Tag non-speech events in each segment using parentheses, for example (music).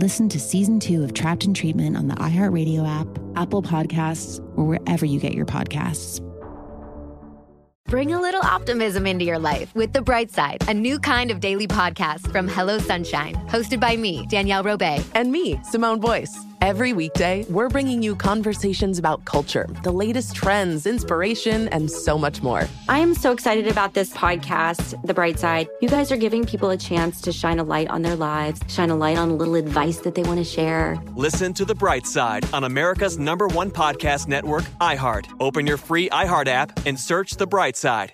Listen to season two of Trapped in Treatment on the iHeartRadio app, Apple Podcasts, or wherever you get your podcasts. Bring a little optimism into your life with The Bright Side, a new kind of daily podcast from Hello Sunshine, hosted by me, Danielle Robay. And me, Simone Boyce. Every weekday, we're bringing you conversations about culture, the latest trends, inspiration, and so much more. I am so excited about this podcast, The Bright Side. You guys are giving people a chance to shine a light on their lives, shine a light on a little advice that they want to share. Listen to The Bright Side on America's number one podcast network, iHeart. Open your free iHeart app and search The Bright Side.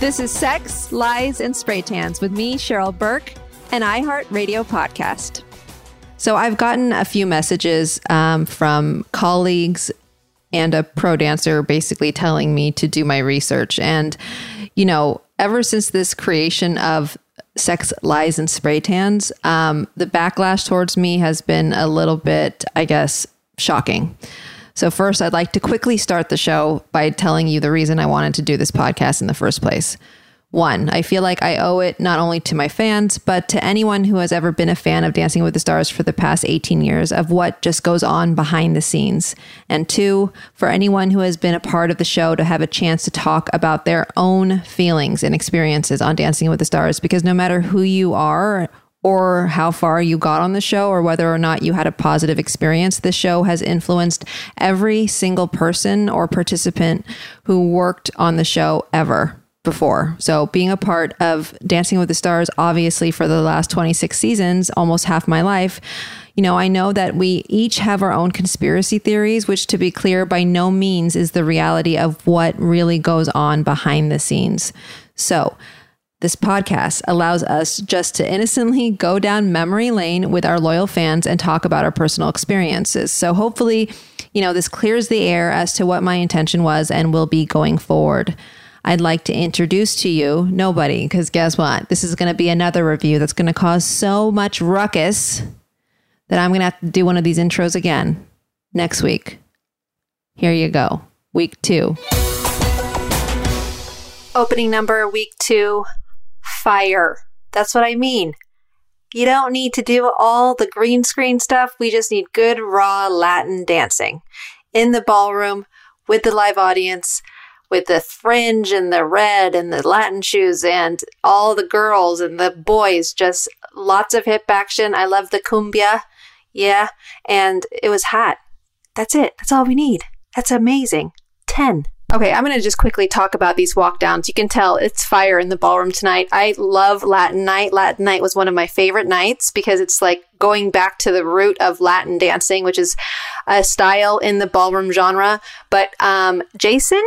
This is Sex, Lies, and Spray Tans with me, Cheryl Burke, an iHeart Radio podcast. So I've gotten a few messages um, from colleagues and a pro dancer basically telling me to do my research. And, you know, ever since this creation of sex lies and spray tans, um, the backlash towards me has been a little bit, I guess, shocking. So, first, I'd like to quickly start the show by telling you the reason I wanted to do this podcast in the first place. One, I feel like I owe it not only to my fans, but to anyone who has ever been a fan of Dancing with the Stars for the past 18 years of what just goes on behind the scenes. And two, for anyone who has been a part of the show to have a chance to talk about their own feelings and experiences on Dancing with the Stars. Because no matter who you are, or how far you got on the show or whether or not you had a positive experience. The show has influenced every single person or participant who worked on the show ever before. So being a part of Dancing with the Stars, obviously for the last 26 seasons, almost half my life, you know, I know that we each have our own conspiracy theories, which to be clear, by no means is the reality of what really goes on behind the scenes. So, this podcast allows us just to innocently go down memory lane with our loyal fans and talk about our personal experiences. So hopefully, you know, this clears the air as to what my intention was and will be going forward. I'd like to introduce to you nobody, because guess what? This is going to be another review that's going to cause so much ruckus that I'm going to have to do one of these intros again next week. Here you go. Week two. Opening number, week two fire. That's what I mean. You don't need to do all the green screen stuff. We just need good, raw Latin dancing in the ballroom with the live audience, with the fringe and the red and the Latin shoes and all the girls and the boys. Just lots of hip action. I love the cumbia. Yeah. And it was hot. That's it. That's all we need. That's amazing. 10. Okay, I'm going to just quickly talk about these walk downs. You can tell it's fire in the ballroom tonight. I love Latin night. Latin night was one of my favorite nights because it's like going back to the root of Latin dancing, which is a style in the ballroom genre. But um, Jason,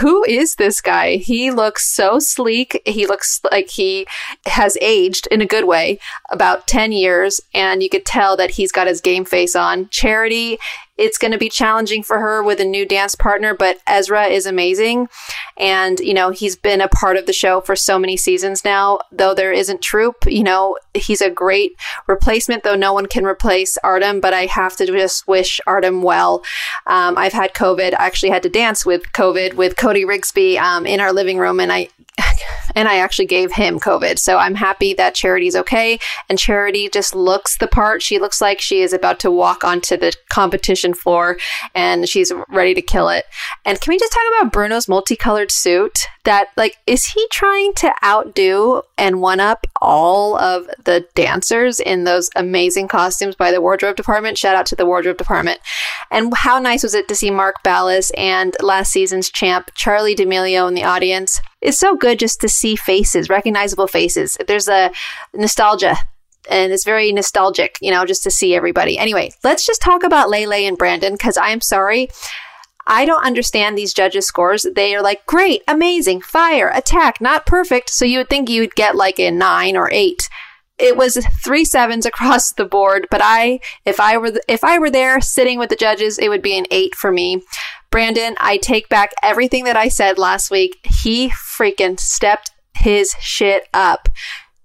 who is this guy? He looks so sleek. He looks like he has aged in a good way about 10 years. And you could tell that he's got his game face on. Charity it's going to be challenging for her with a new dance partner, but Ezra is amazing. And, you know, he's been a part of the show for so many seasons now. Though there isn't Troop, you know, he's a great replacement, though no one can replace Artem, but I have to just wish Artem well. Um, I've had COVID. I actually had to dance with COVID with Cody Rigsby um, in our living room, and I and I actually gave him COVID. So I'm happy that Charity's okay. And Charity just looks the part. She looks like she is about to walk onto the competition floor and she's ready to kill it. And can we just talk about Bruno's multicolored suit? That like is he trying to outdo and one up all of the dancers in those amazing costumes by the wardrobe department shout out to the wardrobe department and how nice was it to see mark ballas and last season's champ charli d'amelio in the audience it's so good just to see faces recognizable faces there's a nostalgia and it's very nostalgic, you know, just to see everybody. Anyway, let's just talk about Lele and Brandon because I'm sorry. I don't understand these judges' scores. They are like, great, amazing, fire, attack, not perfect. So you would think you'd get like a nine or eight. It was three sevens across the board, but I, if I were, if I were there sitting with the judges, it would be an eight for me. Brandon, I take back everything that I said last week. He freaking stepped his shit up.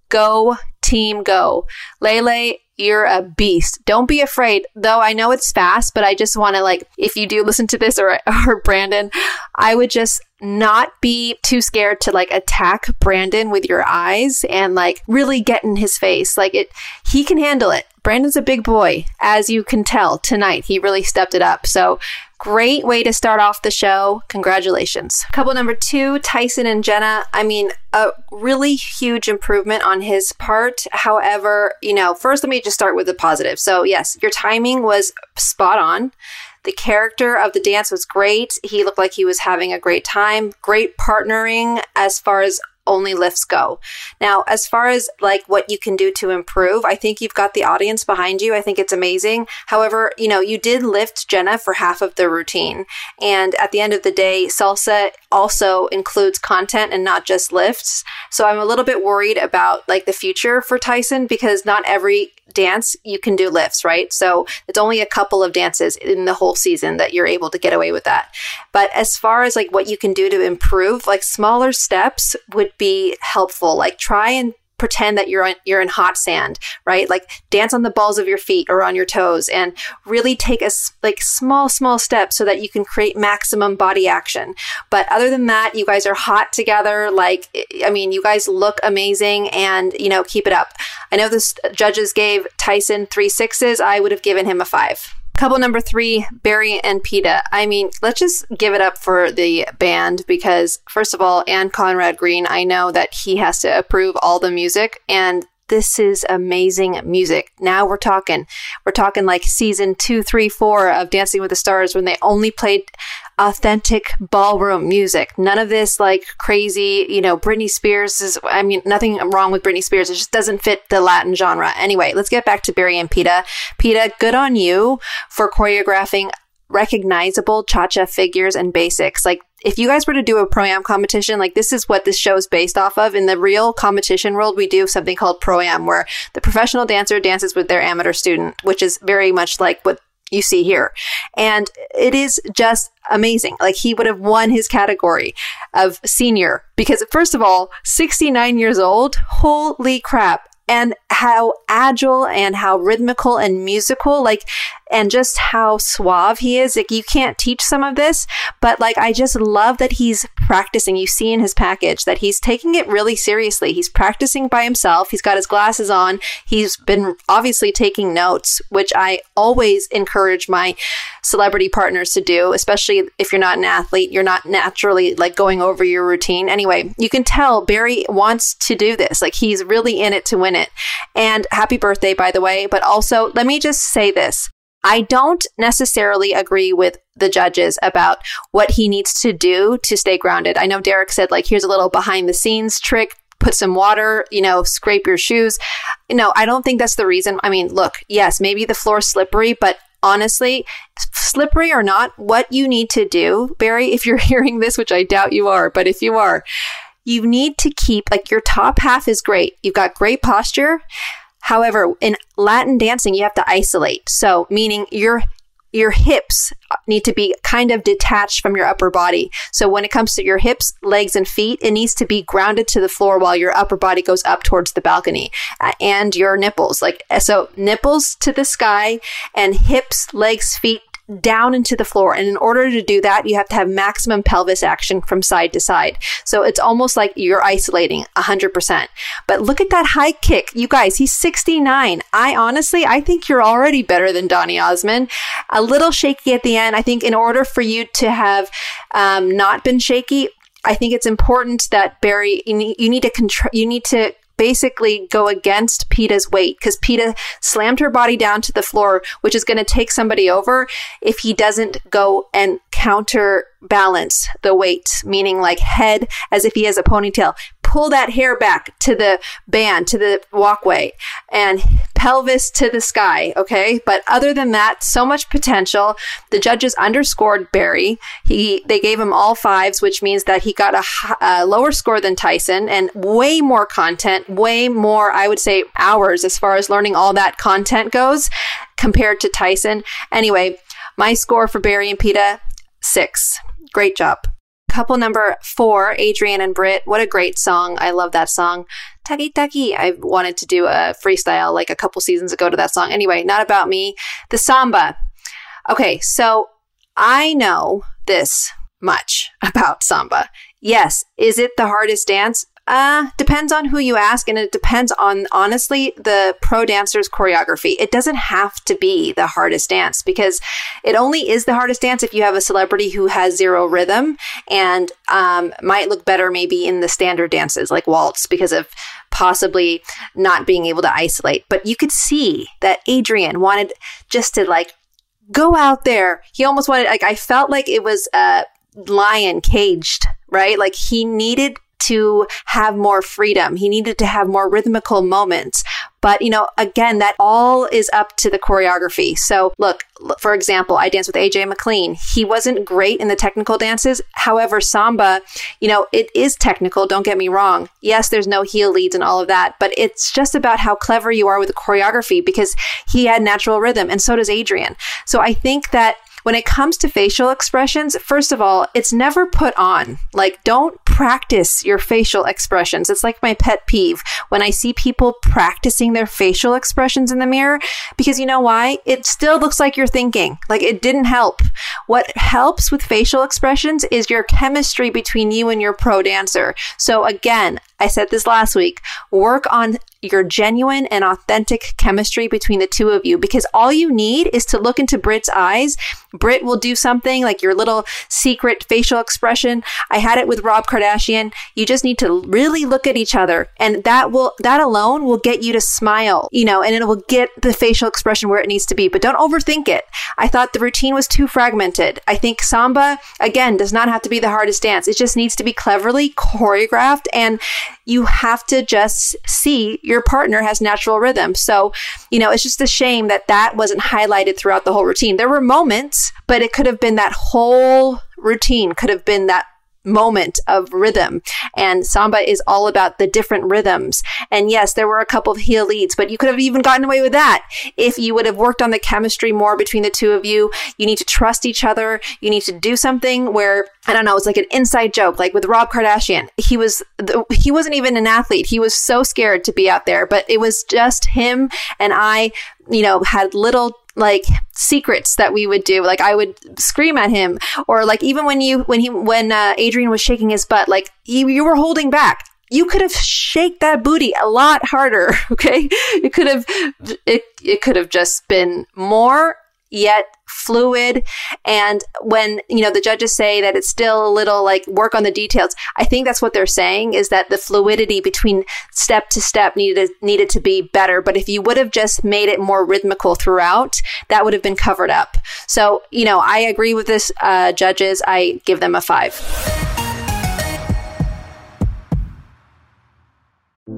Go team, go. Lele, you're a beast. Don't be afraid. Though I know it's fast, but I just want to like, if you do listen to this or, (laughs) or Brandon, I would just not be too scared to like attack Brandon with your eyes and like really get in his face. Like it, he can handle it. Brandon's a big boy, as you can tell tonight. He really stepped it up. So Great way to start off the show. Congratulations. Couple number two, Tyson and Jenna. I mean, a really huge improvement on his part. However, you know, first let me just start with the positive. So, yes, your timing was spot on. The character of the dance was great. He looked like he was having a great time. Great partnering as far as only lifts go. Now, as far as like what you can do to improve, I think you've got the audience behind you. I think it's amazing. However, you know, you did lift Jenna for half of the routine. And at the end of the day, salsa also includes content and not just lifts. So I'm a little bit worried about like the future for Tyson because not every dance, you can do lifts, right? So it's only a couple of dances in the whole season that you're able to get away with that. But as far as like what you can do to improve, like smaller steps would be helpful. Like try and pretend that you're on, you're in hot sand, right? Like dance on the balls of your feet or on your toes and really take a like small small steps so that you can create maximum body action. But other than that, you guys are hot together. Like I mean, you guys look amazing and you know, keep it up. I know the uh, judges gave Tyson 3 sixes. I would have given him a 5. Couple number three, Barry and Peta. I mean, let's just give it up for the band because, first of all, and Conrad Green, I know that he has to approve all the music, and this is amazing music. Now we're talking. We're talking like season two, three, four of Dancing with the Stars when they only played authentic ballroom music. None of this like crazy, you know, Britney Spears is, I mean, nothing wrong with Britney Spears. It just doesn't fit the Latin genre. Anyway, let's get back to Barry and Peta. Peta, good on you for choreographing recognizable cha-cha figures and basics. Like if you guys were to do a pro-am competition, like this is what this show is based off of. In the real competition world, we do something called pro-am where the professional dancer dances with their amateur student, which is very much like what you see here. And it is just amazing. Like he would have won his category of senior because first of all, 69 years old. Holy crap and how agile and how rhythmical and musical, like, and just how suave he is. Like, you can't teach some of this, but like, I just love that he's practicing. You see in his package that he's taking it really seriously. He's practicing by himself. He's got his glasses on. He's been obviously taking notes, which I always encourage my celebrity partners to do, especially if you're not an athlete, you're not naturally like going over your routine. Anyway, you can tell Barry wants to do this. Like he's really in it to win it. And happy birthday, by the way. But also, let me just say this. I don't necessarily agree with the judges about what he needs to do to stay grounded. I know Derek said, like, here's a little behind the scenes trick put some water, you know, scrape your shoes. No, I don't think that's the reason. I mean, look, yes, maybe the floor's slippery, but honestly, slippery or not, what you need to do, Barry, if you're (laughs) hearing this, which I doubt you are, but if you are, you need to keep like your top half is great. You've got great posture. However, in Latin dancing, you have to isolate. So, meaning your your hips need to be kind of detached from your upper body. So when it comes to your hips, legs, and feet, it needs to be grounded to the floor while your upper body goes up towards the balcony uh, and your nipples. Like, so nipples to the sky and hips, legs, feet down into the floor. And in order to do that, you have to have maximum pelvis action from side to side. So it's almost like you're isolating 100%. But look at that high kick. You guys, he's 69. I honestly, I think you're already better than Donny Osmond. A little shaky at the end. I think in order for you to have um, not been shaky, I think it's important that Barry, you need, you need to control, you need to basically go against Peta's weight because Peta slammed her body down to the floor, which is going to take somebody over if he doesn't go and counterbalance the weight, meaning like head as if he has a ponytail. Pull that hair back to the band, to the walkway, and pelvis to the sky. Okay. But other than that, so much potential. The judges underscored Barry. He, they gave him all fives, which means that he got a, a lower score than Tyson and way more content, way more, I would say, hours as far as learning all that content goes compared to Tyson. Anyway, my score for Barry and Peta, six. Great job. Couple number four, Adrian and Britt. What a great song. I love that song. Taki Taki. I wanted to do a freestyle like a couple seasons ago to that song. Anyway, not about me. The samba. Okay, so I know this much (laughs) about samba. Yes, is it the hardest dance? Uh, depends on who you ask, and it depends on honestly the pro dancer's choreography. It doesn't have to be the hardest dance because it only is the hardest dance if you have a celebrity who has zero rhythm and um, might look better maybe in the standard dances like waltz because of possibly not being able to isolate. But you could see that Adrian wanted just to like go out there. He almost wanted like I felt like it was a lion caged, right? Like he needed to have more freedom. He needed to have more rhythmical moments. But, you know, again, that all is up to the choreography. So look, for example, I danced with AJ McLean. He wasn't great in the technical dances. However, Samba, you know, it is technical. Don't get me wrong. Yes, there's no heel leads and all of that, but it's just about how clever you are with the choreography because he had natural rhythm and so does Adrian. So I think that when it comes to facial expressions, first of all, it's never put on. Like, don't practice your facial expressions. It's like my pet peeve when I see people practicing their facial expressions in the mirror because you know why? It still looks like you're thinking. Like, it didn't help. What helps with facial expressions is your chemistry between you and your pro dancer. So, again, I said this last week work on your genuine and authentic chemistry between the two of you because all you need is to look into Britt's eyes. Britt will do something like your little secret facial expression. I had it with Rob Kardashian. You just need to really look at each other and that will, that alone will get you to smile, you know, and it will get the facial expression where it needs to be, but don't overthink it. I thought the routine was too fragmented. I think Samba, again, does not have to be the hardest dance. It just needs to be cleverly choreographed and you have to just see your partner has natural rhythm. So, you know, it's just a shame that that wasn't highlighted throughout the whole routine. There were moments, but it could have been that whole routine could have been that moment of rhythm. And samba is all about the different rhythms. And yes, there were a couple of heel leads, but you could have even gotten away with that if you would have worked on the chemistry more between the two of you. You need to trust each other. You need to do something where I don't know, it's like an inside joke, like with Rob Kardashian. He was, he wasn't even an athlete. He was so scared to be out there, but it was just him and I, you know, had little like secrets that we would do. Like I would scream at him, or like even when you when he when uh, Adrian was shaking his butt, like you, were holding back. You could have shake that booty a lot harder. (laughs) Okay, it could have it it could have just been more yet fluid. And when, you know, the judges say that it's still a little like work on the details, I think that's what they're saying is that the fluidity between step to step needed, needed to be better. But if you would have just made it more rhythmical throughout, that would have been covered up. So, you know, I agree with this, uh, judges. I give them a five.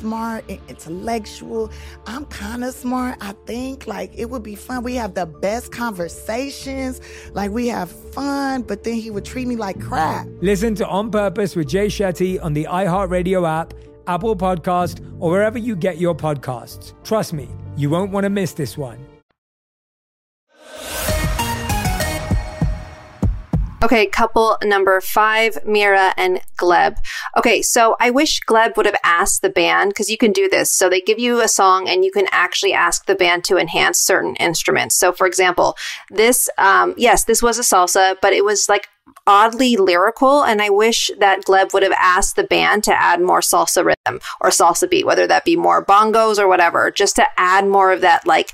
smart and intellectual. I'm kind of smart, I think. Like, it would be fun. We have the best conversations. Like, we have fun, but then he would treat me like crap. Listen to On Purpose with Jay Shetty on the iHeartRadio app, Apple Podcast, or wherever you get your podcasts. Trust me, you won't want to miss this one. Okay, couple number five, Mira and Gleb. Okay, so I wish Gleb would have asked the band because you can do this. So they give you a song and you can actually ask the band to enhance certain instruments. So, for example, this, um, yes, this was a salsa, but it was like oddly lyrical. And I wish that Gleb would have asked the band to add more salsa rhythm or salsa beat, whether that be more bongos or whatever, just to add more of that like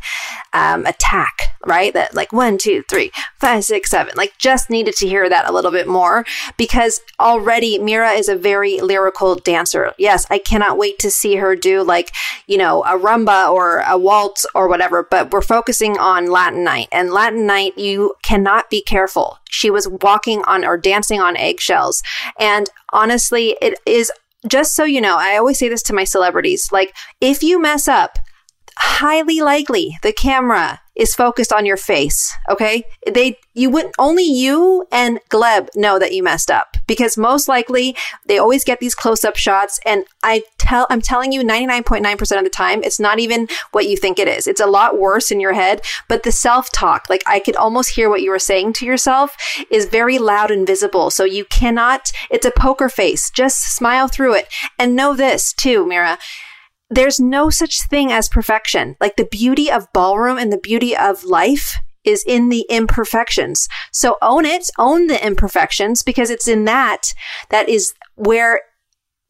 um, attack, right? That like one, two, three, five, six, seven. Like just needed to hear that a little bit more because already Mira is a very lyrical dancer. Yes, I cannot wait to see her do like, you know, a rumba or a waltz or whatever, but we're focusing on Latin night. And Latin night, you cannot be careful. She was walking on or dancing on eggshells. And honestly, it is just so you know, I always say this to my celebrities like, if you mess up, highly likely the camera is focused on your face. Okay. They, you wouldn't, only you and Gleb know that you messed up because most likely they always get these close up shots. And I tell, I'm telling you 99.9% of the time, it's not even what you think it is. It's a lot worse in your head, but the self talk, like I could almost hear what you were saying to yourself is very loud and visible. So you cannot, it's a poker face. Just smile through it and know this too, Mira there's no such thing as perfection. Like the beauty of ballroom and the beauty of life is in the imperfections. So own it, own the imperfections because it's in that that is where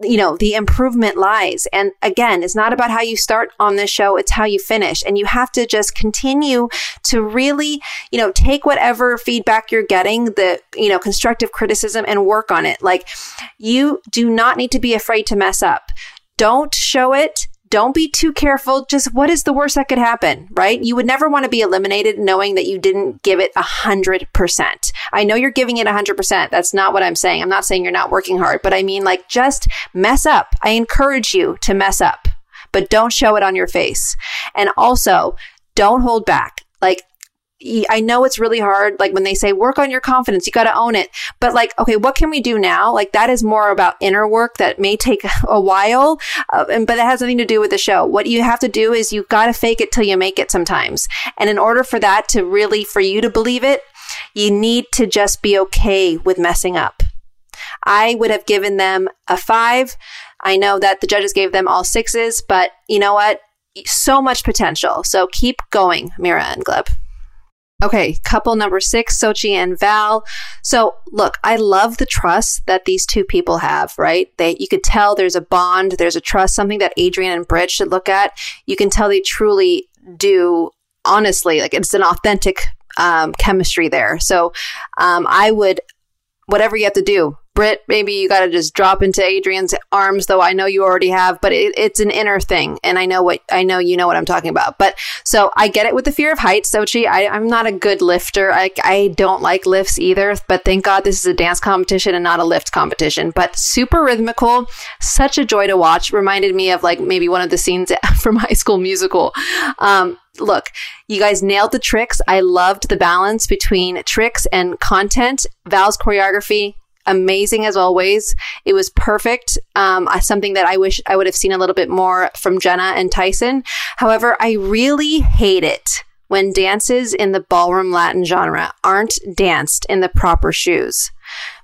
you know the improvement lies and again it's not about how you start on this show it's how you finish and you have to just continue to really you know take whatever feedback you're getting the you know constructive criticism and work on it like you do not need to be afraid to mess up don't show it. Don't be too careful. Just what is the worst that could happen, right? You would never want to be eliminated knowing that you didn't give it a hundred percent. I know you're giving it a hundred percent. That's not what I'm saying. I'm not saying you're not working hard, but I mean like just mess up. I encourage you to mess up, but don't show it on your face. And also don't hold back. Like I know it's really hard. Like when they say work on your confidence, you got to own it. But like, okay, what can we do now? Like that is more about inner work that may take (laughs) a while, uh, and, but it has nothing to do with the show. What you have to do is you got to fake it till you make it sometimes. And in order for that to really, for you to believe it, you need to just be okay with messing up. I would have given them a five. I know that the judges gave them all sixes, but you know what? So much potential. So keep going, Mira and Gleb. Okay, couple number six, Xochitl and Val. So look, I love the trust that these two people have, right? They, you could tell there's a bond, there's a trust, something that Adrian and Britt should look at. You can tell they truly do, honestly, like it's an authentic um, chemistry there. So um, I would, whatever you have to do, Britt, maybe you got to just drop into Adrian's arms, though I know you already have, but it, it's an inner thing. And I know what, I know you know what I'm talking about. But so I get it with the fear of heights, Xochitl. I, I'm not a good lifter. I, I don't like lifts either, but thank God this is a dance competition and not a lift competition. But super rhythmical, such a joy to watch. Reminded me of like maybe one of the scenes (laughs) from High School Musical. Um, look, you guys nailed the tricks. I loved the balance between tricks and content. Val's choreography, amazing as always. It was perfect. Um, something that I wish I would have seen a little bit more from Jenna and Tyson. However, I really hate it when dances in the ballroom Latin genre aren't danced in the proper shoes.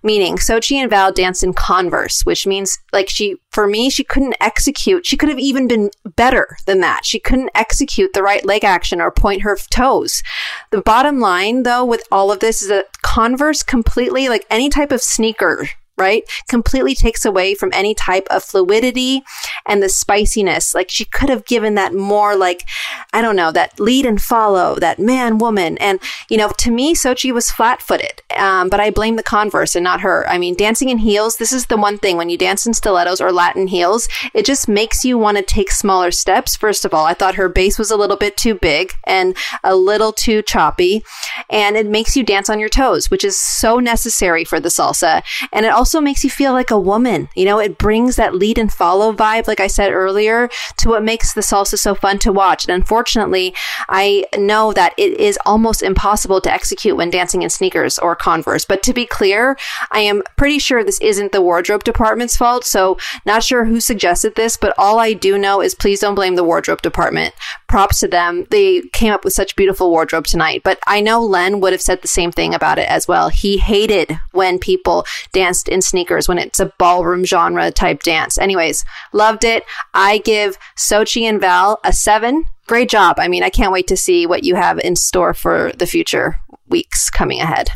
Meaning, Xochitl and Val danced in Converse, which means like she, for me, she couldn't execute. She could have even been better than that. She couldn't execute the right leg action or point her toes. The bottom line, though, with all of this is that Converse completely, like any type of sneaker, right? Completely takes away from any type of fluidity and the spiciness. Like she could have given that more like, I don't know, that lead and follow, that man woman. And, you know, to me, Xochitl was flat footed. Um, but I blame the converse and not her. I mean, dancing in heels, this is the one thing when you dance in stilettos or Latin heels, it just makes you want to take smaller steps. First of all, I thought her base was a little bit too big and a little too choppy. And it makes you dance on your toes, which is so necessary for the salsa. And it also also makes you feel like a woman. You know, it brings that lead and follow vibe, like I said earlier, to what makes the salsa so fun to watch. And unfortunately, I know that it is almost impossible to execute when dancing in sneakers or Converse. But to be clear, I am pretty sure this isn't the wardrobe department's fault. So not sure who suggested this, but all I do know is please don't blame the wardrobe department. Props to them. They came up with such beautiful wardrobe tonight. But I know Len would have said the same thing about it as well. He hated when people danced in sneakers when it's a ballroom genre type dance. Anyways, loved it. I give Xochitl and Val a seven. Great job. I mean, I can't wait to see what you have in store for the future weeks coming ahead.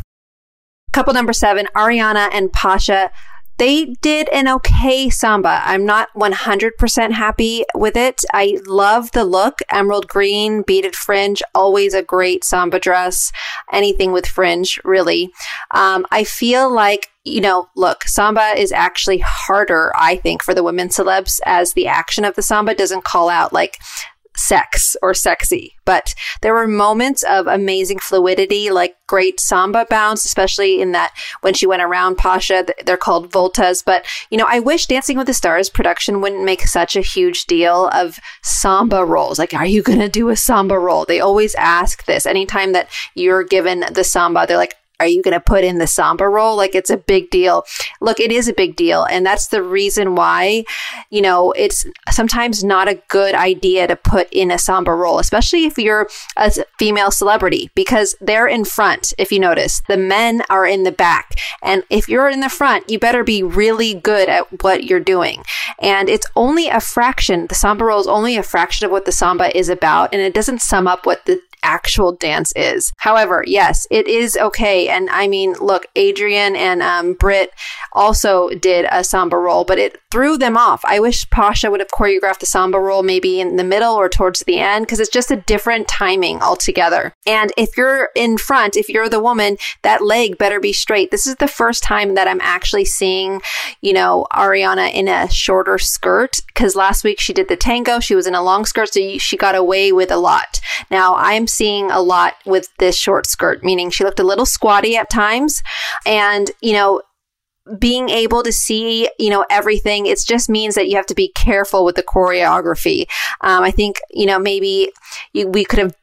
Couple number seven, Ariana and Pasha they did an okay samba. I'm not 100% happy with it. I love the look. Emerald green, beaded fringe, always a great samba dress. Anything with fringe, really. Um, I feel like you know, look, samba is actually harder, I think, for the women celebs as the action of the samba doesn't call out like sex or sexy, but there were moments of amazing fluidity, like great samba bounce, especially in that when she went around Pasha, they're called voltas. But, you know, I wish Dancing with the Stars production wouldn't make such a huge deal of samba rolls. Like, are you going to do a samba roll? They always ask this anytime that you're given the samba, they're like, are you going to put in the samba roll? Like it's a big deal. Look, it is a big deal. And that's the reason why, you know, it's sometimes not a good idea to put in a samba roll, especially if you're a female celebrity, because they're in front. If you notice, the men are in the back. And if you're in the front, you better be really good at what you're doing. And it's only a fraction. The samba roll is only a fraction of what the samba is about. And it doesn't sum up what the actual dance is. However, yes, it is okay. And I mean, look, Adrian and um, Britt also did a samba roll, but it threw them off. I wish Pasha would have choreographed the samba roll maybe in the middle or towards the end because it's just a different timing altogether. And if you're in front, if you're the woman, that leg better be straight. This is the first time that I'm actually seeing, you know, Ariana in a shorter skirt because last week she did the tango. She was in a long skirt, so she got away with a lot. Now I'm seeing a lot with this short skirt, meaning she looked a little squatty at times. And, you know, being able to see, you know, everything, it just means that you have to be careful with the choreography. Um, I think, you know, maybe you, we could have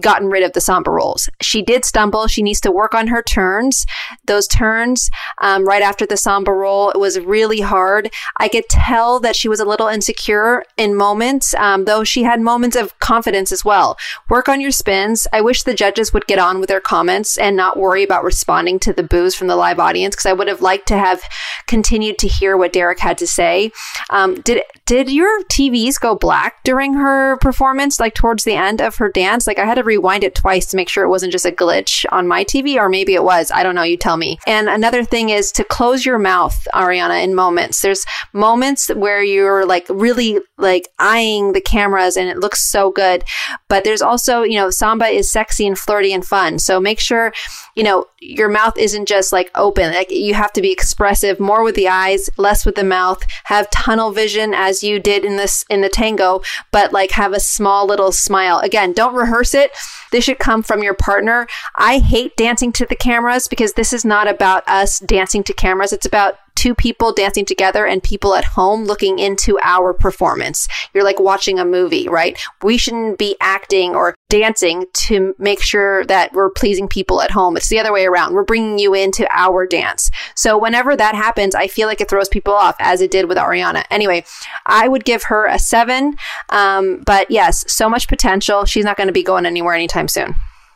gotten rid of the samba rolls. She did stumble. She needs to work on her turns. Those turns um, right after the samba roll it was really hard. I could tell that she was a little insecure in moments, um, though she had moments of confidence as well. Work on your spins. I wish the judges would get on with their comments and not worry about responding to the boos from the live audience because I would have liked to have continued to hear what Derek had to say. Um, did did your TVs go black during her performance, like towards the end of her dance? Like I had to rewind it twice to make sure it wasn't just a glitch on my TV, or maybe it was. I don't know. You tell me. And another thing is to close your mouth, Ariana, in moments. There's moments where you're like really like eyeing the cameras and it looks so good. But there's also, you know, samba is sexy and flirty and fun. So make sure, you know, your mouth isn't just like open. Like you have to be expressive more with the eyes, less with the mouth. Have tunnel vision as you did in this in the tango, but like have a small little smile. Again, don't rehearse it. This should come from your partner. I hate dancing to the cameras because this is not about us dancing to cameras. It's about two people dancing together and people at home looking into our performance. You're like watching a movie, right? We shouldn't be acting or dancing to make sure that we're pleasing people at home. It's the other way around. We're bringing you into our dance. So whenever that happens, I feel like it throws people off as it did with Ariana. Anyway, I would give her a seven. Um, but yes, so much potential. She's not going to be going anywhere anytime soon.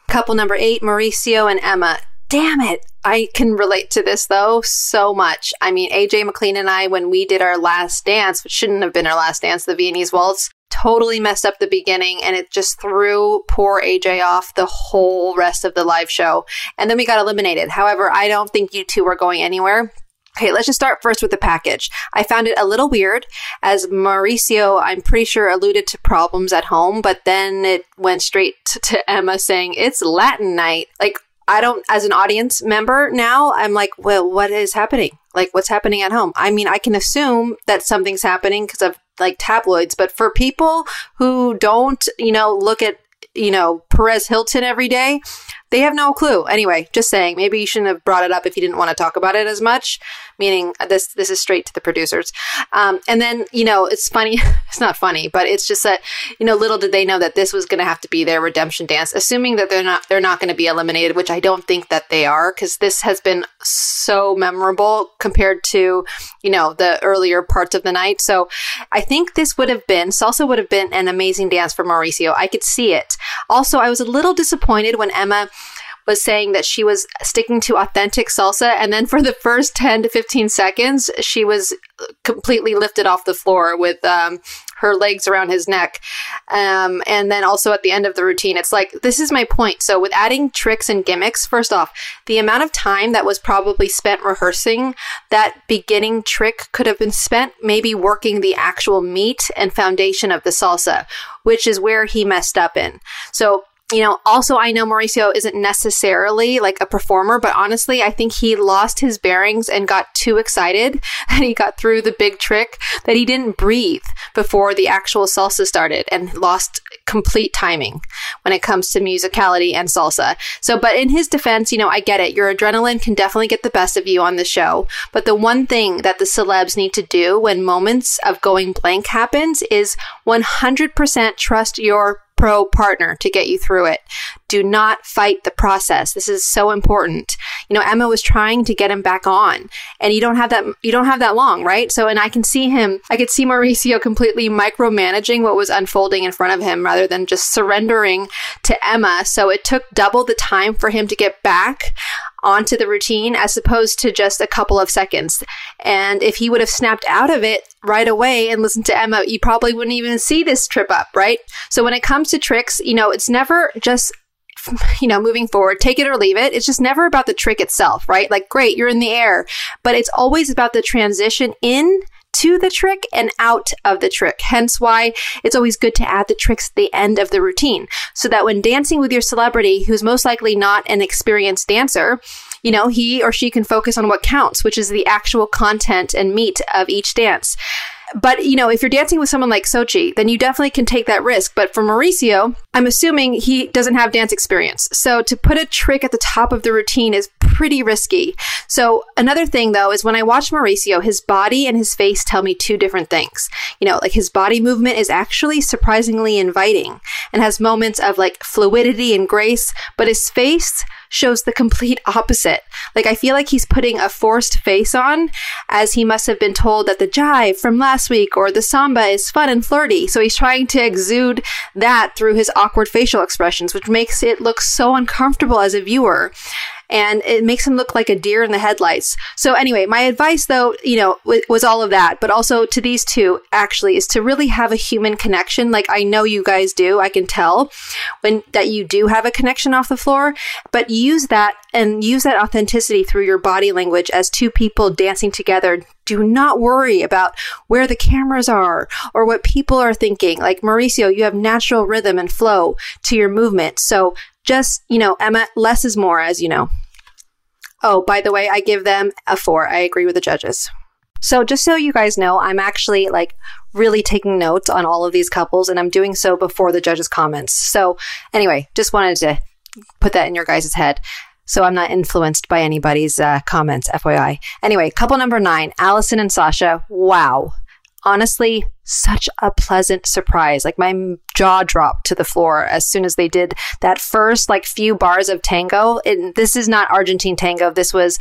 Couple number eight, Mauricio and Emma damn it. I can relate to this though so much. I mean, AJ McLean and I, when we did our last dance, which shouldn't have been our last dance, the Viennese Waltz, totally messed up the beginning and it just threw poor AJ off the whole rest of the live show. And then we got eliminated. However, I don't think you two are going anywhere. Okay, let's just start first with the package. I found it a little weird as Mauricio, I'm pretty sure, alluded to problems at home, but then it went straight to, (laughs) to Emma saying it's Latin night. Like, I don't, as an audience member now, I'm like, well, what is happening? Like, what's happening at home? I mean, I can assume that something's happening because of like tabloids, but for people who don't, you know, look at, you know, Perez Hilton every day, they have no clue. Anyway, just saying, maybe you shouldn't have brought it up if you didn't want to talk about it as much. Meaning, this this is straight to the producers. Um, and then, you know, it's funny. (laughs) it's not funny, but it's just that, you know, little did they know that this was going to have to be their redemption dance. Assuming that they're not they're not going to be eliminated, which I don't think that they are, because this has been so memorable compared to, you know, the earlier parts of the night. So, I think this would have been salsa would have been an amazing dance for Mauricio. I could see it. Also, I was a little disappointed when Emma was saying that she was sticking to authentic salsa. And then for the first 10 to 15 seconds, she was completely lifted off the floor with um, her legs around his neck. Um, and then also at the end of the routine, it's like, this is my point. So with adding tricks and gimmicks, first off, the amount of time that was probably spent rehearsing that beginning trick could have been spent maybe working the actual meat and foundation of the salsa, which is where he messed up in. So you know, also I know Mauricio isn't necessarily like a performer, but honestly, I think he lost his bearings and got too excited (laughs) that he got through the big trick that he didn't breathe before the actual salsa started and lost complete timing when it comes to musicality and salsa. So, but in his defense, you know, I get it. Your adrenaline can definitely get the best of you on the show. But the one thing that the celebs need to do when moments of going blank happens is 100% trust your pro partner to get you through it. Do not fight the process. This is so important. You know, Emma was trying to get him back on and you don't have that, you don't have that long, right? So, and I can see him, I could see Mauricio completely micromanaging what was unfolding in front of him rather than just surrendering to Emma. So it took double the time for him to get back onto the routine as opposed to just a couple of seconds. And if he would have snapped out of it right away and listened to Emma, you probably wouldn't even see this trip up, right? So when it comes to tricks, you know, it's never just (laughs) you know, moving forward, take it or leave it. It's just never about the trick itself, right? Like, great, you're in the air, but it's always about the transition in to the trick and out of the trick. Hence why it's always good to add the tricks at the end of the routine so that when dancing with your celebrity, who's most likely not an experienced dancer, you know, he or she can focus on what counts, which is the actual content and meat of each dance. But, you know, if you're dancing with someone like Xochitl, then you definitely can take that risk. But for Mauricio, I'm assuming he doesn't have dance experience. So to put a trick at the top of the routine is pretty risky. So another thing though is when I watch Mauricio, his body and his face tell me two different things. You know, like his body movement is actually surprisingly inviting and has moments of like fluidity and grace, but his face shows the complete opposite. Like, I feel like he's putting a forced face on as he must have been told that the jive from last week or the samba is fun and flirty. So he's trying to exude that through his awkward facial expressions, which makes it look so uncomfortable as a viewer. And it makes him look like a deer in the headlights. So anyway, my advice though, you know, w- was all of that, but also to these two actually is to really have a human connection. Like I know you guys do. I can tell when that you do have a connection off the floor, but use that and use that authenticity through your body language as two people dancing together. Do not worry about where the cameras are or what people are thinking. Like Mauricio, you have natural rhythm and flow to your movement. So just, you know, Emma, less is more, as you know. Oh, by the way, I give them a four. I agree with the judges. So just so you guys know, I'm actually like really taking notes on all of these couples and I'm doing so before the judges' comments. So anyway, just wanted to put that in your guys' head. So I'm not influenced by anybody's uh, comments, FYI. Anyway, couple number nine, Alyson and Sasha. Wow. Honestly, such a pleasant surprise. Like my jaw dropped to the floor as soon as they did that first like few bars of tango. It, this is not Argentine tango. This was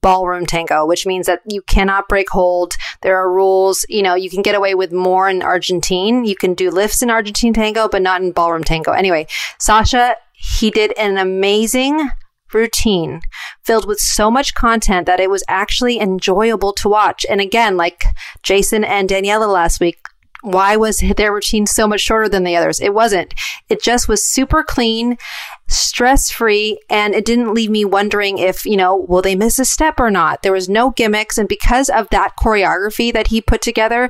ballroom tango, which means that you cannot break hold. There are rules. You know, you can get away with more in Argentine. You can do lifts in Argentine tango, but not in ballroom tango. Anyway, Sasha, he did an amazing routine filled with so much content that it was actually enjoyable to watch. And again, like Jason and Daniela last week, why was their routine so much shorter than the others? It wasn't. It just was super clean stress free and it didn't leave me wondering if, you know, will they miss a step or not? There was no gimmicks. And because of that choreography that he put together,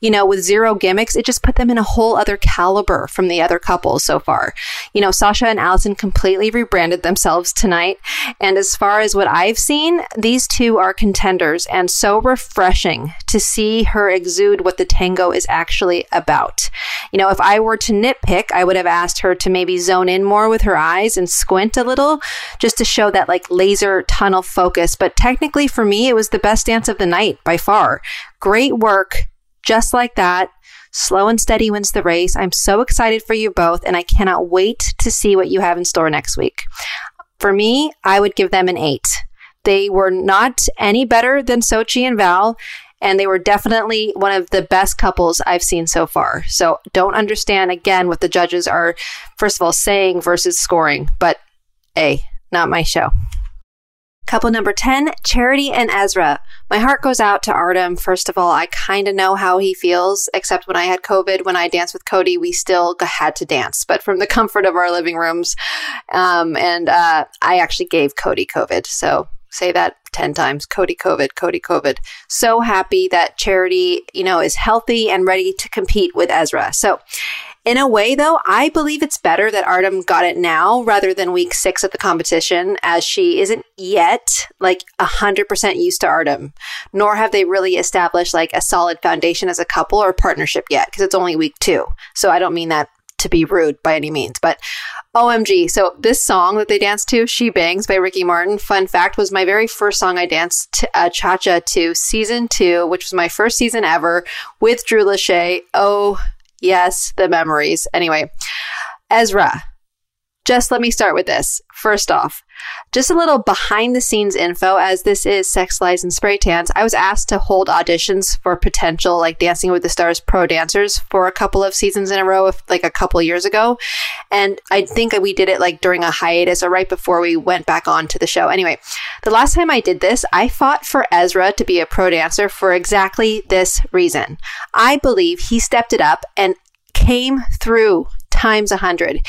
you know, with zero gimmicks, it just put them in a whole other caliber from the other couples so far. You know, Sasha and Alyson completely rebranded themselves tonight. And as far as what I've seen, these two are contenders and so refreshing to see her exude what the tango is actually about. You know, if I were to nitpick, I would have asked her to maybe zone in more with her eyes eyes and squint a little just to show that like laser tunnel focus. But technically for me, it was the best dance of the night by far. Great work. Just like that. Slow and steady wins the race. I'm so excited for you both, and I cannot wait to see what you have in store next week. For me, I would give them an eight. They were not any better than Xochitl and Val, and they were definitely one of the best couples I've seen so far. So don't understand again what the judges are, first of all, saying versus scoring, but A, not my show. Couple number 10, Charity and Ezra. My heart goes out to Artem. First of all, I kind of know how he feels, except when I had COVID, when I danced with Cody, we still had to dance, but from the (laughs) comfort of our living rooms. Um, and uh, I actually gave Cody COVID. So say that 10 times. Cody covid cody covid. So happy that charity you know is healthy and ready to compete with ezra. So in a way though i believe it's better that artem got it now rather than week six of the competition as she isn't yet like 100% used to artem. Nor have they really established like a solid foundation as a couple or partnership yet because it's only week two. So i don't mean that to be rude by any means, but OMG. So this song that they danced to, She Bangs by Ricky Martin, fun fact, was my very first song I danced to, uh, cha-cha to season two, which was my first season ever with Drew Lachey. Oh, yes, the memories. Anyway, Ezra. Just let me start with this. First off, just a little behind the scenes info as this is Sex Lies and Spray Tans. I was asked to hold auditions for potential like Dancing with the Stars pro dancers for a couple of seasons in a row, like a couple years ago. And I think we did it like during a hiatus or right before we went back on to the show. Anyway, the last time I did this, I fought for Ezra to be a pro dancer for exactly this reason. I believe he stepped it up and came through times a hundred.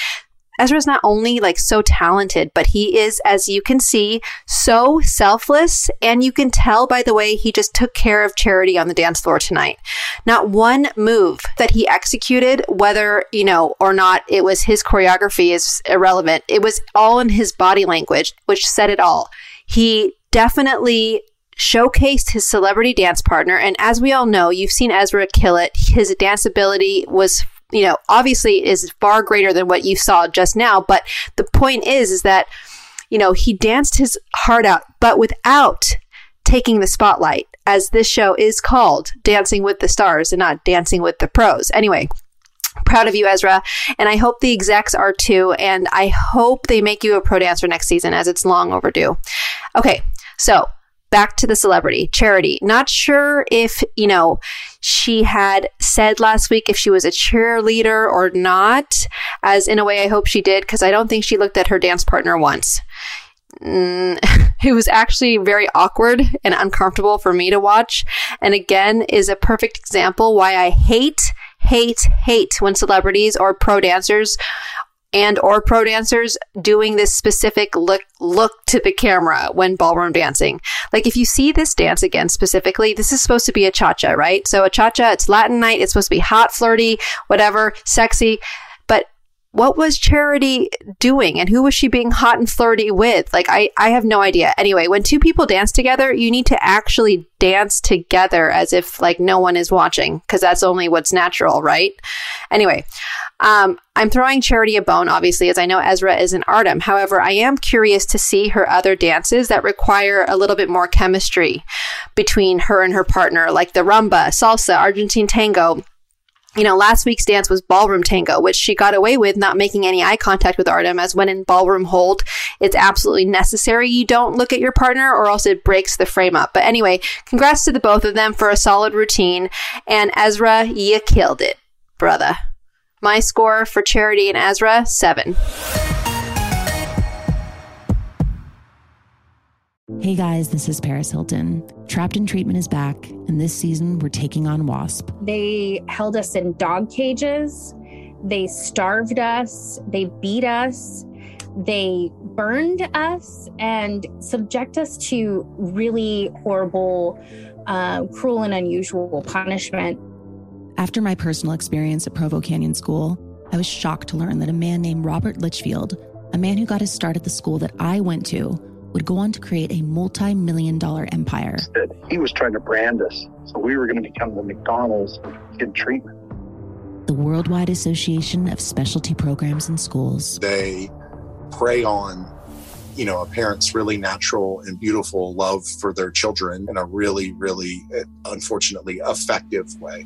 Ezra's not only like so talented, but he is, as you can see, so selfless. And you can tell by the way he just took care of Charity on the dance floor tonight. Not one move that he executed, whether, you know, or not it was his choreography is irrelevant. It was all in his body language, which said it all. He definitely showcased his celebrity dance partner. And as we all know, you've seen Ezra kill it. His dance ability was you know, obviously is far greater than what you saw just now. But the point is, is that, you know, he danced his heart out, but without taking the spotlight, as this show is called Dancing with the Stars and not Dancing with the Pros. Anyway, proud of you, Ezra. And I hope the execs are too. And I hope they make you a pro dancer next season as it's long overdue. Okay. So back to the celebrity charity not sure if you know she had said last week if she was a cheerleader or not as in a way i hope she did because i don't think she looked at her dance partner once mm, (laughs) it was actually very awkward and uncomfortable for me to watch. And again, is a perfect example why I hate, hate, hate when celebrities or pro dancers and or pro dancers doing this specific look look to the camera when ballroom dancing. Like if you see this dance again specifically, this is supposed to be a cha-cha, right? So a cha-cha, it's Latin night, it's supposed to be hot, flirty, whatever, sexy But what was Charity doing and who was she being hot and flirty with? Like, I, I have no idea. Anyway, when two people dance together, you need to actually dance together as if like no one is watching because that's only what's natural, right? Anyway, um, I'm throwing Charity a bone, obviously, as I know Ezra is an Artem. However, I am curious to see her other dances that require a little bit more chemistry between her and her partner, like the rumba, salsa, Argentine tango you know, last week's dance was ballroom tango, which she got away with not making any eye contact with Artem, as when in ballroom hold, it's absolutely necessary you don't look at your partner or else it breaks the frame up. But anyway, congrats to the both of them for a solid routine. And Ezra, you killed it, brother. My score for Charity and Ezra, seven. Hey guys, this is Paris Hilton. Trapped in Treatment is back, and this season we're taking on WASP. They held us in dog cages, they starved us, they beat us, they burned us, and subject us to really horrible, uh, cruel, and unusual punishment. After my personal experience at Provo Canyon School, I was shocked to learn that a man named Robert Lichfield, a man who got his start at the school that I went to, would go on to create a multi million dollar empire. He was trying to brand us, so we were going to become the McDonald's of kid treatment. The Worldwide Association of Specialty Programs and Schools. They prey on you know, a parent's really natural and beautiful love for their children in a really, really, eh, unfortunately, effective way.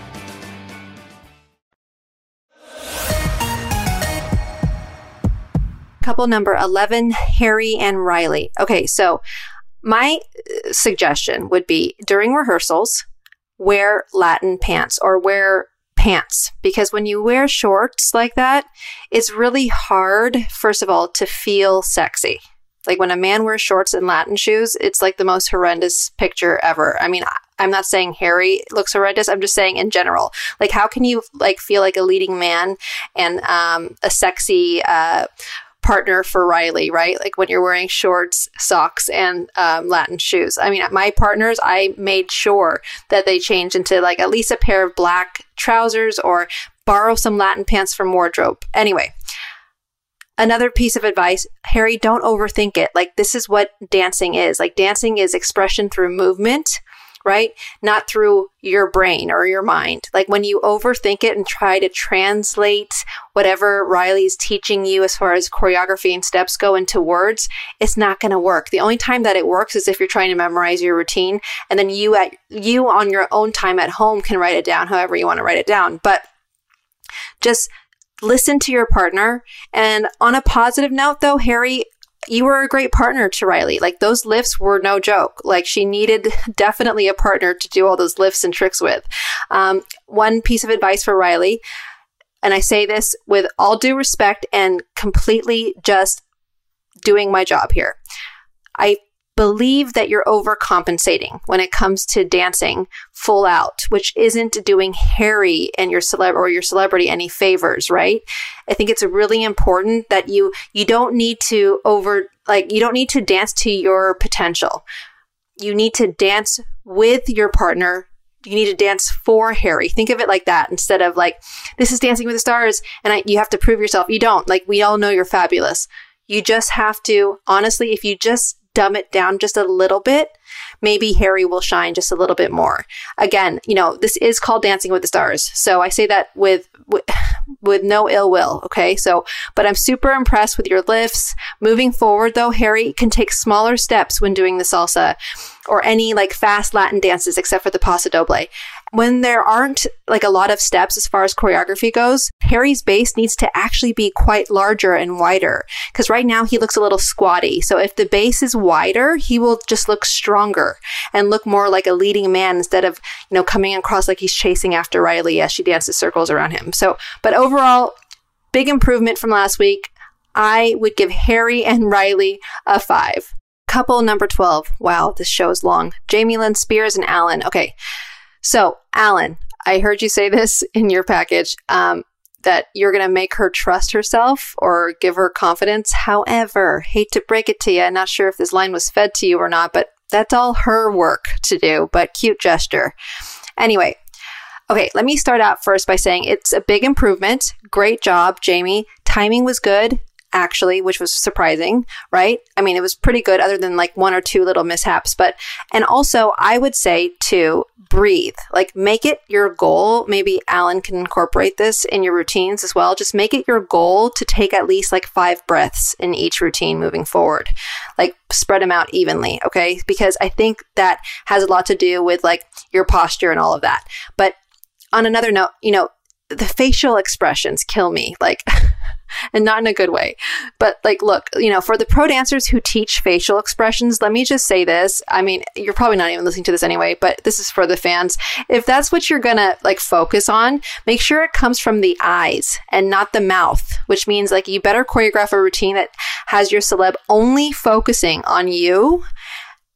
Couple number 11, Harry and Riley. Okay, so my uh, suggestion would be during rehearsals, wear Latin pants or wear pants because when you wear shorts like that, it's really hard, first of all, to feel sexy. Like when a man wears shorts and Latin shoes, it's like the most horrendous picture ever. I mean, I'm not saying Harry looks horrendous. I'm just saying in general. Like, how can you like feel like a leading man and um, a sexy uh, partner for Riley, right? Like when you're wearing shorts, socks, and um, Latin shoes. I mean, my partners, I made sure that they change into like at least a pair of black trousers or borrow some Latin pants from wardrobe. Anyway, another piece of advice harry don't overthink it like this is what dancing is like dancing is expression through movement right? Not through your brain or your mind. Like when you overthink it and try to translate whatever riley's teaching you as far as choreography and steps go into words it's not going to work. The only time that it works is if you're trying to memorize your routine and then you at you on your own time at home can write it down however you want to write it down. But just listen to your partner. And on a positive note, though, Harry, you were a great partner to Riley. Like those lifts were no joke. Like she needed (laughs) definitely a partner to do all those lifts and tricks with. Um, one piece of advice for Riley, and I say this with all due respect and completely just doing my job here. I believe that you're overcompensating when it comes to dancing full out, which isn't doing Harry and your celeb or your celebrity any favors, right? I think it's really important that you you don't need to over like you don't need to dance to your potential. You need to dance with your partner you need to dance for Harry. Think of it like that instead of like, this is Dancing with the Stars and I, you have to prove yourself. You don't. Like, we all know you're fabulous. You just have to, honestly, if you just dumb it down just a little bit, maybe Harry will shine just a little bit more. Again, you know, this is called Dancing with the Stars. So I say that with, with, (sighs) with no ill will. Okay. So, but I'm super impressed with your lifts. Moving forward though, Harry can take smaller steps when doing the salsa or any like fast Latin dances except for the paso doble when there aren't like a lot of steps as far as choreography goes, Harry's base needs to actually be quite larger and wider. Because right now he looks a little squatty. So if the base is wider, he will just look stronger and look more like a leading man instead of, you know, coming across like he's chasing after Riley as she dances circles around him. So, but overall, big improvement from last week. I would give Harry and Riley a five. Couple number 12. Wow, this show is long. Jamie Lynn Spears and Alan. Okay. So, Alan, I heard you say this (laughs) in your package um, that you're going to make her trust herself or give her confidence. However, hate to break it to you, not sure if this line was fed to you or not, but that's all her work to do, but cute gesture. Anyway, okay, let me start out first by saying it's a big improvement. Great job, Jamie. Timing was good actually, which was surprising, right? I mean, it was pretty good other than like one or two little mishaps. But, and also, I would say to breathe, like make it your goal. Maybe Alan can incorporate this in your routines as well. Just make it your goal to take at least like five breaths in each routine moving forward. Like spread them out evenly, okay? Because I think that has a lot to do with like your posture and all of that. But on another note, you know, the facial expressions kill me. Like, (laughs) (laughs) and not in a good way. But like, look, you know, for the pro dancers who teach facial expressions, let me just say this. I mean, you're probably not even listening to this anyway, but this is for the fans. If that's what you're gonna like focus on, make sure it comes from the eyes and not the mouth, which means like you better choreograph a routine that has your celeb only focusing on you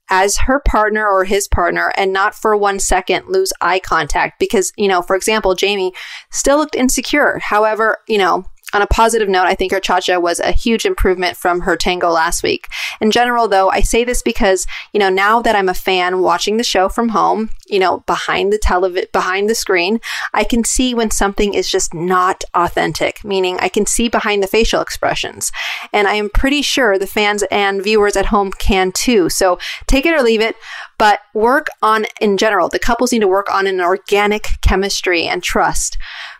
as her partner or his partner and not for one second lose eye contact because, you know, for example, Jamie still looked insecure. However, you know, on a positive note, I think her cha cha was a huge improvement from her tango last week. In general, though, I say this because, you know, now that I'm a fan watching the show from home, you know, behind the television, behind the screen, I can see when something is just not authentic, meaning I can see behind the facial expressions. And I am pretty sure the fans and viewers at home can too. So take it or leave it but work on in general the couples need to work on an organic chemistry and trust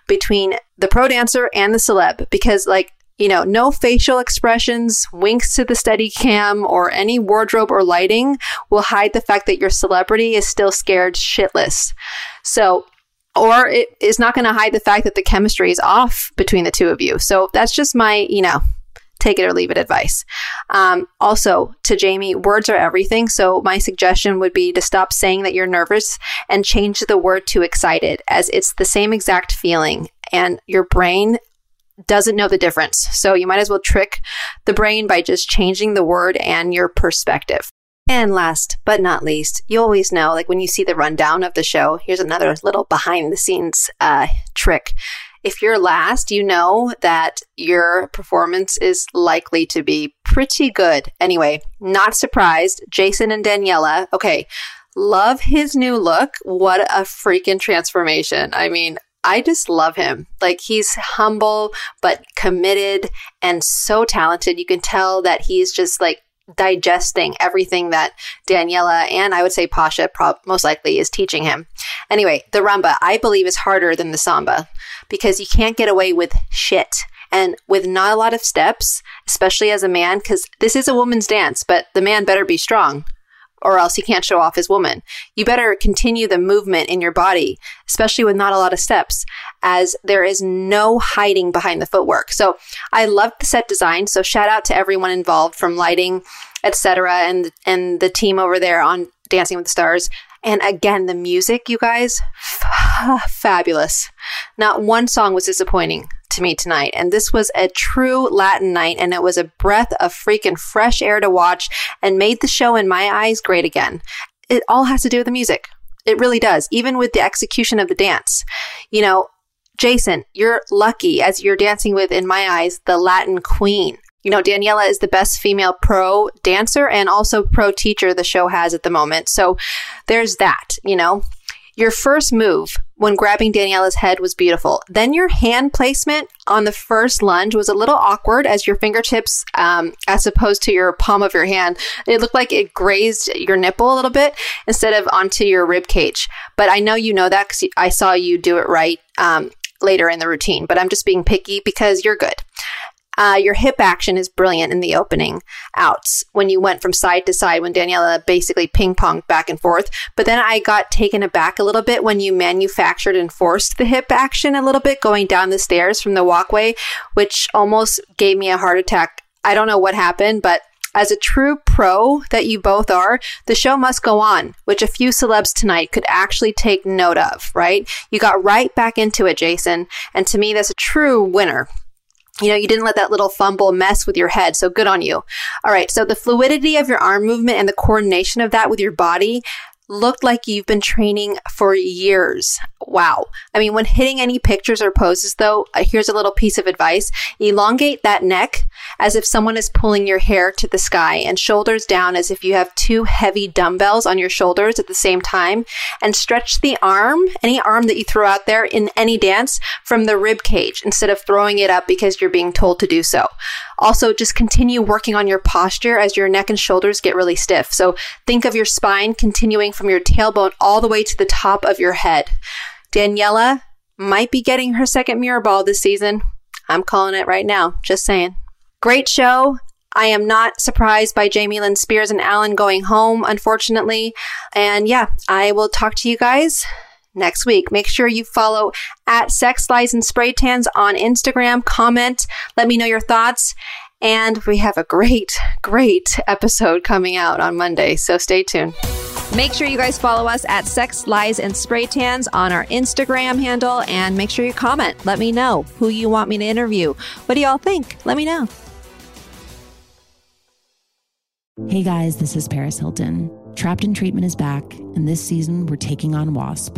between the pro dancer and the celeb because like you know, no facial expressions, winks to the steady cam, or any wardrobe or lighting will hide the fact that your celebrity is still scared shitless. So, or it is not going to hide the fact that the chemistry is off between the two of you. So that's just my, you know, take it or leave it advice. Um, also, to Jamie, words are everything. So, my suggestion would be to stop saying that you're nervous and change the word to excited, as it's the same exact feeling. And your brain doesn't know the difference. So, you might as well trick the brain by just changing the word and your perspective. And last but not least, you always know, like when you see the rundown of the show, here's another little behind the scenes uh, trick if you're last, you know that your performance is likely to be pretty good. Anyway, not surprised. Jason and Daniela, okay, love his new look. What a freaking transformation. I mean, I just love him. Like he's humble but committed and so talented. You can tell that he's just like digesting everything that Daniela and I would say Pasha prob- most likely is teaching him. Anyway, the rumba I believe is harder than the samba because you can't get away with shit. And with not a lot of steps, especially as a man, because this is a woman's dance, but the man better be strong or else he can't show off his woman. You better continue the movement in your body, especially with not a lot of steps, as there is no hiding behind the footwork. So I loved the set design. So shout out to everyone involved from lighting, etc., and and the team over there on Dancing with the Stars. And again, the music, you guys, (sighs) f- (sighs) fabulous. Not one song was disappointing to me tonight. And this was a true Latin night, and it was a breath of freaking fresh air to watch and made the show in my eyes great again. It all has to do with the music. It really does, even with the execution of the dance. You know, Jason, you're lucky as you're dancing with, in my eyes, the Latin queen. You know, Daniela is the best female pro dancer and also pro teacher the show has at the moment. So there's that, you know. Your first move when grabbing Daniela's head was beautiful. Then your hand placement on the first lunge was a little awkward as your fingertips, um, as opposed to your palm of your hand, it looked like it grazed your nipple a little bit instead of onto your rib cage. But I know you know that because I saw you do it right um, later in the routine. But I'm just being picky because you're good. Uh, your hip action is brilliant in the opening outs when you went from side to side when Daniela basically ping ponged back and forth. But then I got taken aback a little bit when you manufactured and forced the hip action a little bit going down the stairs from the walkway, which almost gave me a heart attack. I don't know what happened, but as a true pro that you both are, the show must go on, which a few celebs tonight could actually take note of, right? You got right back into it, Jason. And to me, that's a true winner you know, you didn't let that little fumble mess with your head. So good on you. All right. So the fluidity of your arm movement and the coordination of that with your body looked like you've been training for years. Wow. I mean, when hitting any pictures or poses, though, uh, here's a little piece of advice elongate that neck as if someone is pulling your hair to the sky and shoulders down as if you have two heavy dumbbells on your shoulders at the same time and stretch the arm, any arm that you throw out there in any dance from the rib cage instead of throwing it up because you're being told to do so. Also, just continue working on your posture as your neck and shoulders get really stiff. So think of your spine continuing from your tailbone all the way to the top of your head. Daniela might be getting her second mirror ball this season. I'm calling it right now. Just saying. Great show. I am not surprised by Jamie Lynn Spears and Alan going home, unfortunately. And yeah, I will talk to you guys next week. Make sure you follow at Sex Lies and Spray Tans on Instagram. Comment, let me know your thoughts. And we have a great, (laughs) great episode coming out on Monday. So stay tuned. Make sure you guys follow us at Sex, Lies, and Spray Tans on our Instagram handle and make sure you comment. Let me know who you want me to interview. What do y'all think? Let me know. Hey guys, this is Paris Hilton. Trapped in Treatment is back, and this season we're taking on WASP,